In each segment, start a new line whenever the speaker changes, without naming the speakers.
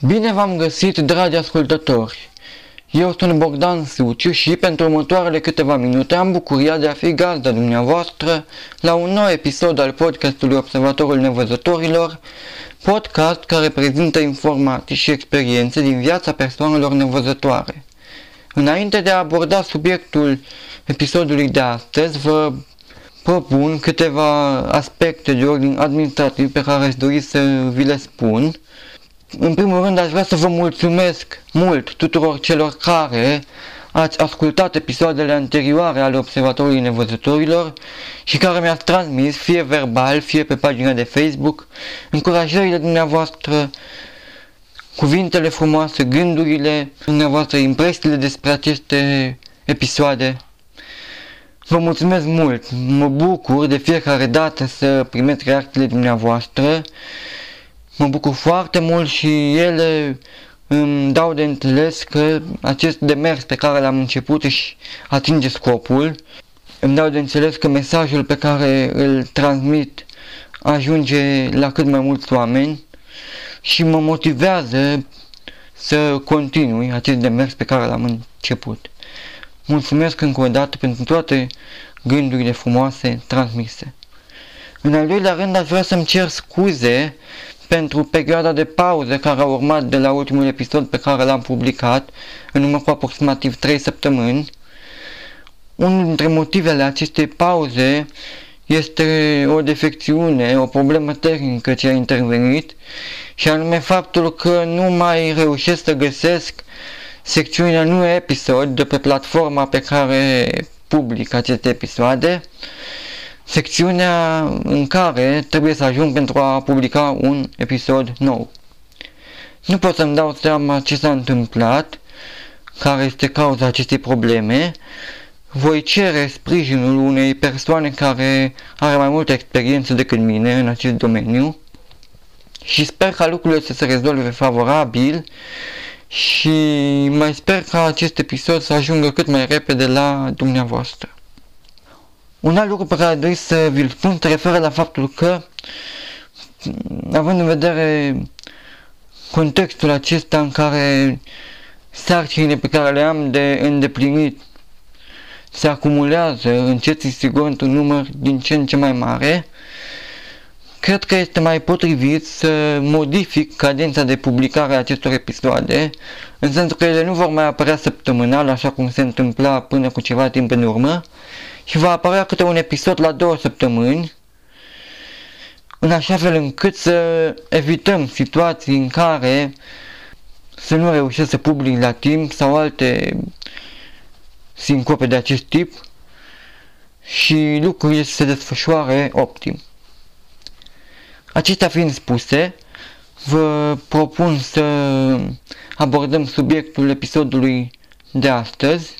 Bine v-am găsit, dragi ascultători! Eu sunt Bogdan Suciu și pentru următoarele câteva minute am bucuria de a fi gazda dumneavoastră la un nou episod al podcastului Observatorul Nevăzătorilor, podcast care prezintă informații și experiențe din viața persoanelor nevăzătoare. Înainte de a aborda subiectul episodului de astăzi, vă propun câteva aspecte de ordin administrativ pe care aș dori să vi le spun. În primul rând aș vrea să vă mulțumesc mult tuturor celor care ați ascultat episoadele anterioare ale Observatorului Nevăzătorilor și care mi-ați transmis, fie verbal, fie pe pagina de Facebook, încurajările dumneavoastră, cuvintele frumoase, gândurile dumneavoastră, impresiile despre aceste episoade. Vă mulțumesc mult, mă bucur de fiecare dată să primesc reacțiile dumneavoastră, mă bucur foarte mult și ele îmi dau de înțeles că acest demers pe care l-am început își atinge scopul, îmi dau de înțeles că mesajul pe care îl transmit ajunge la cât mai mulți oameni și mă motivează să continui acest demers pe care l-am început. Mulțumesc încă o dată pentru toate gândurile frumoase transmise. În al doilea rând aș vrea să-mi cer scuze pentru perioada de pauză care a urmat de la ultimul episod pe care l-am publicat, în urmă cu aproximativ 3 săptămâni. Unul dintre motivele acestei pauze este o defecțiune, o problemă tehnică ce a intervenit și anume faptul că nu mai reușesc să găsesc secțiunea nu episod de pe platforma pe care public aceste episoade, secțiunea în care trebuie să ajung pentru a publica un episod nou. Nu pot să-mi dau seama ce s-a întâmplat, care este cauza acestei probleme, voi cere sprijinul unei persoane care are mai multă experiență decât mine în acest domeniu și sper ca lucrurile să se rezolve favorabil și mai sper ca acest episod să ajungă cât mai repede la dumneavoastră. Un alt lucru pe care dori să vi-l spun se referă la faptul că, având în vedere contextul acesta în care sarcinile pe care le am de îndeplinit se acumulează încet și sigur într-un număr din ce în ce mai mare, cred că este mai potrivit să modific cadența de publicare a acestor episoade, în sensul că ele nu vor mai apărea săptămânal, așa cum se întâmpla până cu ceva timp în urmă, și va apărea câte un episod la două săptămâni, în așa fel încât să evităm situații în care să nu reușesc să public la timp sau alte sincope de acest tip și lucrurile să se desfășoare optim. Acestea fiind spuse, vă propun să abordăm subiectul episodului de astăzi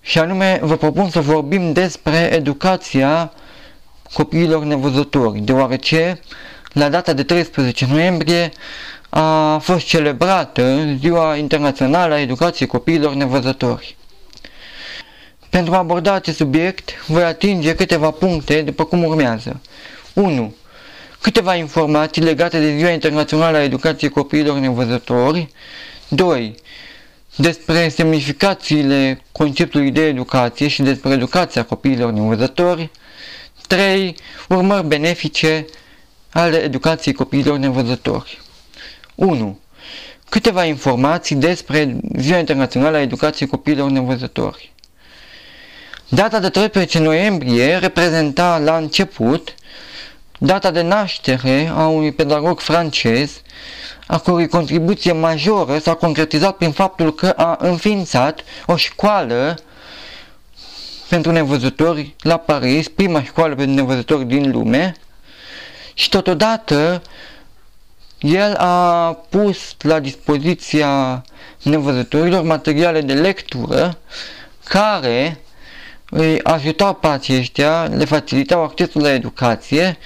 și anume vă propun să vorbim despre educația copiilor nevăzători, deoarece la data de 13 noiembrie a fost celebrată Ziua Internațională a Educației Copiilor Nevăzători. Pentru a aborda acest subiect, voi atinge câteva puncte după cum urmează. 1 câteva informații legate de Ziua Internațională a Educației Copiilor Nevăzători. 2. Despre semnificațiile conceptului de educație și despre educația copiilor nevăzători. 3. Urmări benefice ale educației copiilor nevăzători. 1. Câteva informații despre Ziua Internațională a Educației Copiilor Nevăzători. Data de 13 noiembrie reprezenta la început data de naștere a unui pedagog francez, a cărui contribuție majoră s-a concretizat prin faptul că a înființat o școală pentru nevăzători la Paris, prima școală pentru nevăzători din lume, și totodată el a pus la dispoziția nevăzătorilor materiale de lectură care îi ajutau pe aceștia, le facilitau accesul la educație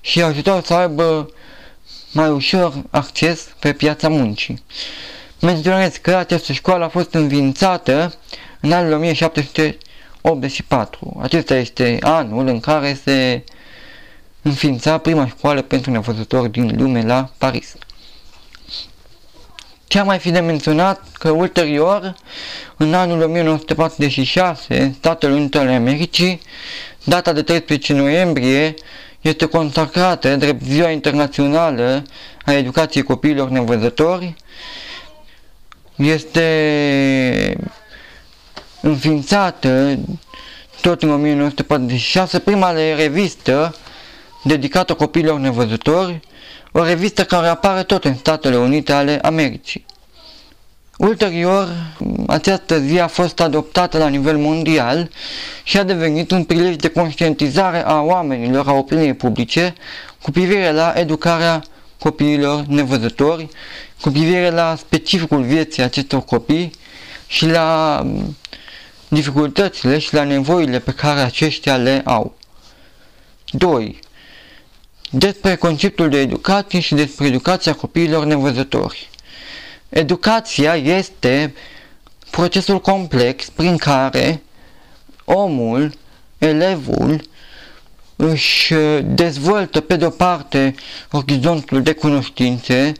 și îi ajutau să aibă mai ușor acces pe piața muncii. Menționez că această școală a fost înființată în anul 1784. Acesta este anul în care se înființa prima școală pentru nevăzători din lume la Paris. Ce a mai fi de menționat că ulterior, în anul 1946, în Statele Unite ale Americii, data de 13 noiembrie este consacrată drept Ziua Internațională a Educației Copiilor Nevăzători. Este înființată tot în 1946 prima revistă dedicată copiilor nevăzători, o revistă care apare tot în Statele Unite ale Americii. Ulterior, această zi a fost adoptată la nivel mondial și a devenit un prilej de conștientizare a oamenilor, a opiniei publice, cu privire la educarea copiilor nevăzători, cu privire la specificul vieții acestor copii și la dificultățile și la nevoile pe care aceștia le au. 2. Despre conceptul de educație și despre educația copiilor nevăzători. Educația este procesul complex prin care omul, elevul, își dezvoltă pe de-o parte orizontul de cunoștințe,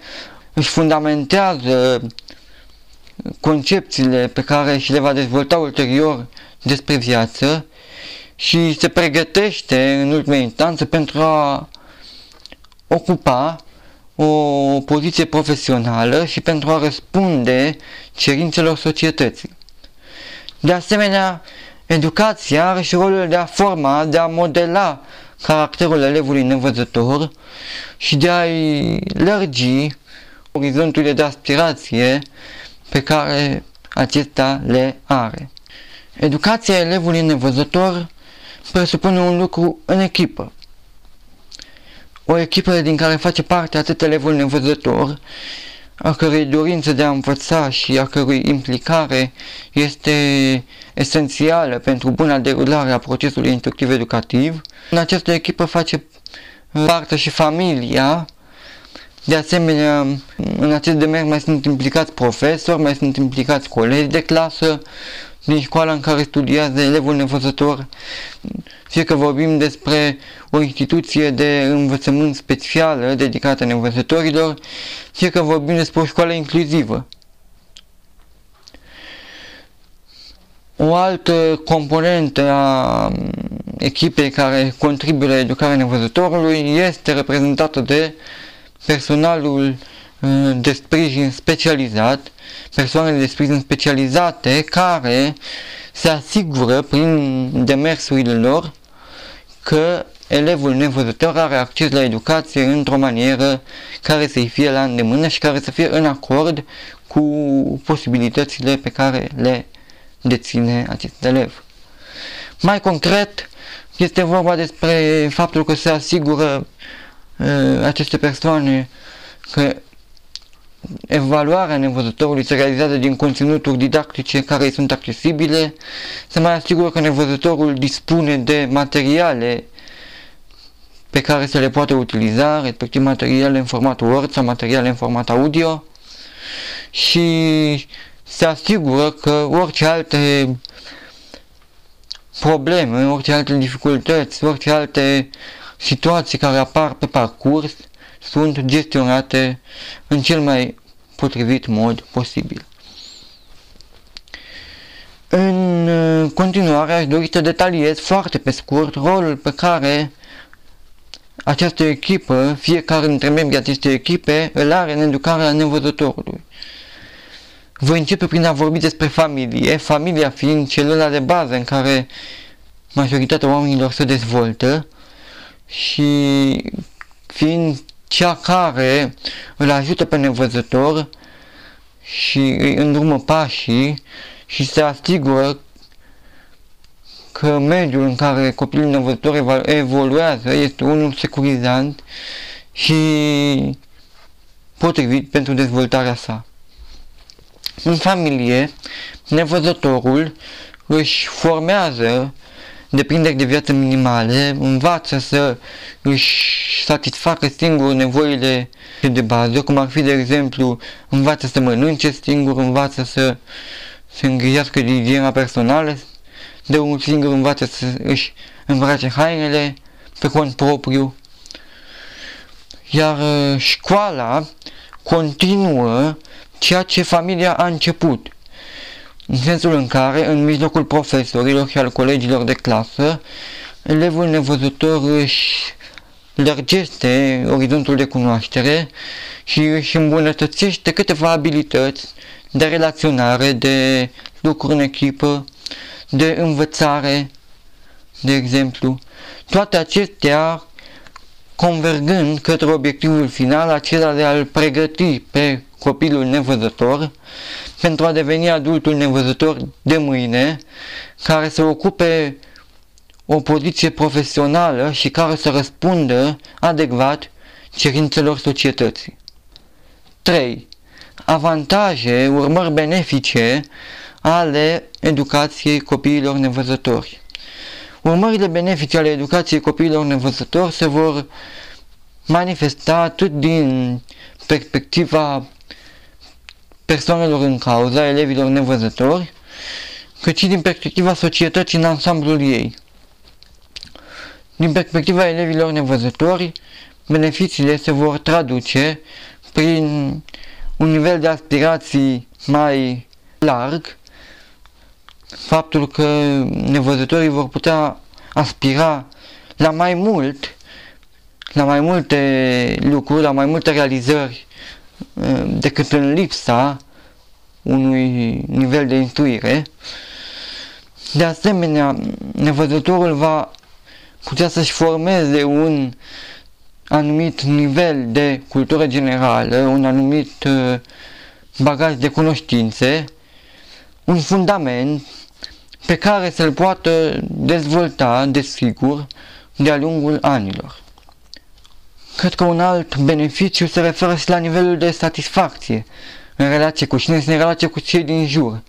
își fundamentează concepțiile pe care și le va dezvolta ulterior despre viață și se pregătește în ultima instanță pentru a ocupa o poziție profesională și pentru a răspunde cerințelor societății. De asemenea, educația are și rolul de a forma, de a modela caracterul elevului nevăzător și de a-i lărgi orizonturile de aspirație pe care acesta le are. Educația elevului nevăzător presupune un lucru în echipă. O echipă din care face parte atât elevul nevăzător, a cărui dorință de a învăța și a cărui implicare este esențială pentru buna derulare a procesului instructiv educativ. În această echipă face parte și familia, de asemenea, în acest demers mai sunt implicați profesori, mai sunt implicați colegi de clasă din școala în care studiază elevul nevăzător, fie că vorbim despre o instituție de învățământ specială dedicată nevăzătorilor, fie că vorbim despre o școală inclusivă. O altă componentă a echipei care contribuie la educarea nevăzătorului este reprezentată de personalul uh, de sprijin specializat, persoanele de sprijin specializate care se asigură prin demersurile lor că elevul nevăzător are acces la educație într-o manieră care să-i fie la îndemână și care să fie în acord cu posibilitățile pe care le deține acest elev. Mai concret, este vorba despre faptul că se asigură uh, aceste persoane că evaluarea nevăzătorului se realizează din conținuturi didactice care îi sunt accesibile, se mai asigură că nevăzătorul dispune de materiale pe care se le poate utiliza, respectiv materiale în format Word sau materiale în format audio. Și se asigură că orice alte probleme, orice alte dificultăți, orice alte situații care apar pe parcurs sunt gestionate în cel mai potrivit mod posibil. În uh, continuare aș dori să detaliez foarte pe scurt rolul pe care această echipă, fiecare dintre membrii acestei echipe, îl are în educarea nevăzătorului. Voi începe prin a vorbi despre familie, familia fiind celula de bază în care majoritatea oamenilor se dezvoltă și fiind cea care îl ajută pe nevăzător și îi îndrumă pașii și se asigură că mediul în care copilul nevăzător evoluează este unul securizant și potrivit pentru dezvoltarea sa. În familie, nevăzătorul își formează deprinderi de viață minimale, învață să își satisfacă singur nevoile de bază, cum ar fi, de exemplu, învață să mănânce singur, învață să se îngrijească de igiena personală, de unul singur învață să își îmbrace hainele pe cont propriu. Iar uh, școala continuă ceea ce familia a început, în sensul în care, în mijlocul profesorilor și al colegilor de clasă, elevul nevăzător își lărgește orizontul de cunoaștere și își îmbunătățește câteva abilități de relaționare, de lucru în echipă, de învățare, de exemplu. Toate acestea convergând către obiectivul final, acela de a-l pregăti pe copilul nevăzător pentru a deveni adultul nevăzător de mâine, care să ocupe o poziție profesională și care să răspundă adecvat cerințelor societății. 3. Avantaje, urmări benefice ale educației copiilor nevăzători. Urmările benefice ale educației copiilor nevăzători se vor manifesta atât din perspectiva persoanelor în cauza, elevilor nevăzători, cât și din perspectiva societății în ansamblul ei. Din perspectiva elevilor nevăzători, beneficiile se vor traduce prin un nivel de aspirații mai larg, faptul că nevăzătorii vor putea aspira la mai mult, la mai multe lucruri, la mai multe realizări uh, decât în lipsa unui nivel de instruire. De asemenea, nevăzătorul va putea să-și formeze un anumit nivel de cultură generală, un anumit uh, bagaj de cunoștințe, un fundament pe care să-l poată dezvolta, desigur, de-a lungul anilor. Cred că un alt beneficiu se referă și la nivelul de satisfacție în relație cu cine în relație cu cei din jur.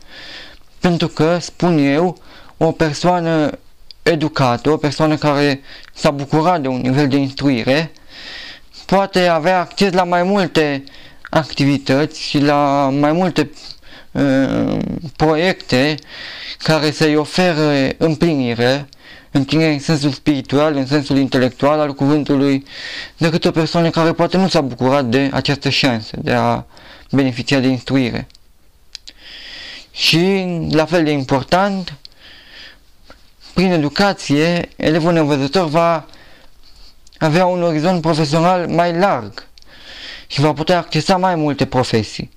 Pentru că, spun eu, o persoană educată, o persoană care s-a bucurat de un nivel de instruire, poate avea acces la mai multe activități și la mai multe uh, proiecte care să-i ofere împlinire, împlinire în sensul spiritual, în sensul intelectual al cuvântului, decât o persoană care poate nu s-a bucurat de această șansă, de a beneficia de instruire. Și, la fel de important, prin educație, elevul nevăzător va avea un orizont profesional mai larg și va putea accesa mai multe profesii.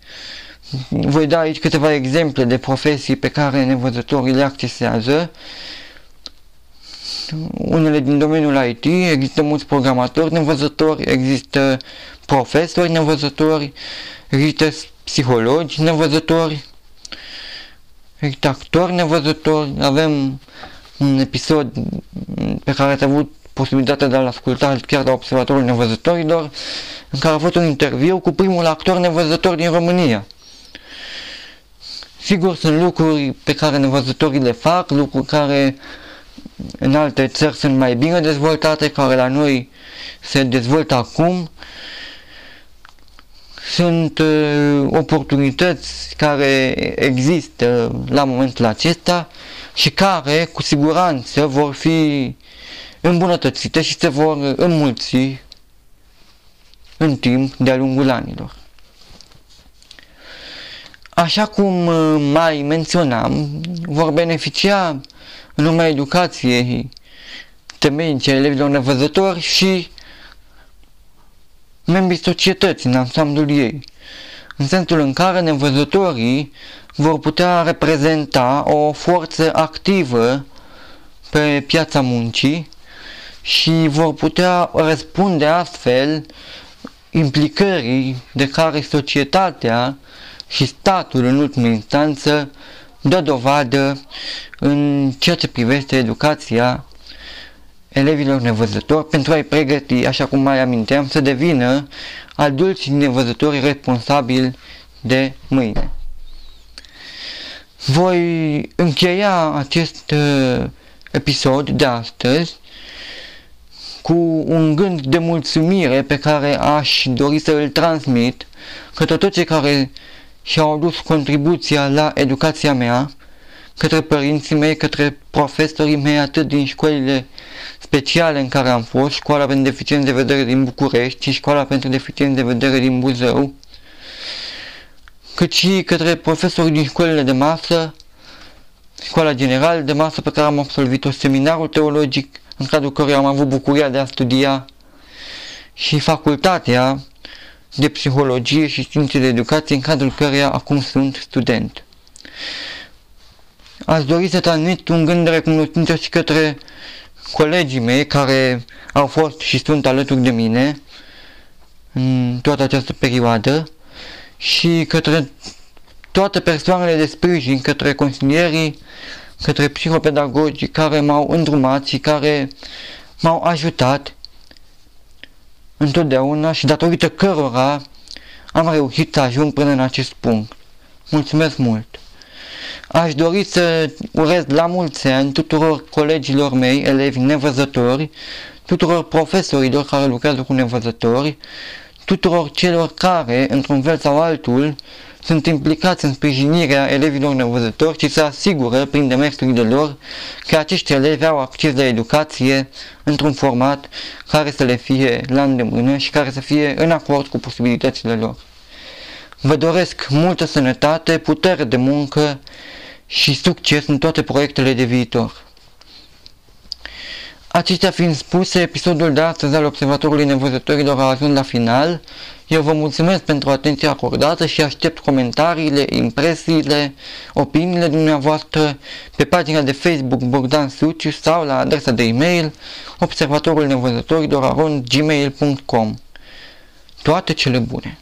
Voi da aici câteva exemple de profesii pe care nevăzătorii le accesează. Unele din domeniul IT, există mulți programatori nevăzători, există profesori nevăzători, există psihologi nevăzători, există actori nevăzători, avem un episod pe care ați avut posibilitatea de a-l asculta chiar la Observatorul Nevăzătorilor, în care a fost un interviu cu primul actor nevăzător din România. Sigur, sunt lucruri pe care nevăzătorii le fac, lucruri care în alte țări sunt mai bine dezvoltate, care la noi se dezvoltă acum. Sunt uh, oportunități care există la momentul acesta și care cu siguranță vor fi îmbunătățite și se vor înmulți în timp de-a lungul anilor. Așa cum uh, mai menționam, vor beneficia în urma educației temeinice elevilor nevăzători și membrii societății în ansamblul ei, în sensul în care nevăzătorii vor putea reprezenta o forță activă pe piața muncii și vor putea răspunde astfel implicării de care societatea și statul în ultimă instanță dă dovadă în ceea ce privește educația elevilor nevăzători pentru a-i pregăti, așa cum mai aminteam, să devină adulți nevăzători responsabili de mâine. Voi încheia acest uh, episod de astăzi cu un gând de mulțumire pe care aș dori să îl transmit către toți cei care și-au adus contribuția la educația mea, către părinții mei, către profesorii mei, atât din școlile speciale în care am fost, școala pentru deficienți de vedere din București și școala pentru deficienți de vedere din Buzău, cât și către profesorii din școlile de masă, școala generală de masă pe care am absolvit-o, seminarul teologic în cadrul căruia am avut bucuria de a studia și facultatea de psihologie și științe de educație în cadrul căreia acum sunt student. Aș dori să transmit un gând de recunoștință și către colegii mei care au fost și sunt alături de mine în toată această perioadă și către toate persoanele de sprijin, către consilierii, către psihopedagogii care m-au îndrumat și care m-au ajutat întotdeauna și datorită cărora am reușit să ajung până în acest punct. Mulțumesc mult! Aș dori să urez la mulți ani tuturor colegilor mei, elevi nevăzători, tuturor profesorilor care lucrează cu nevăzători, tuturor celor care, într-un fel sau altul, sunt implicați în sprijinirea elevilor nevăzători și să asigură, prin demersurile lor, că acești elevi au acces la educație într-un format care să le fie la îndemână și care să fie în acord cu posibilitățile lor. Vă doresc multă sănătate, putere de muncă și succes în toate proiectele de viitor. Acestea fiind spuse, episodul de astăzi al Observatorului Nevăzătorilor a ajuns la final. Eu vă mulțumesc pentru atenția acordată și aștept comentariile, impresiile, opiniile dumneavoastră pe pagina de Facebook Bogdan Suciu sau la adresa de e-mail observatorul nevăzătorilor Toate cele bune!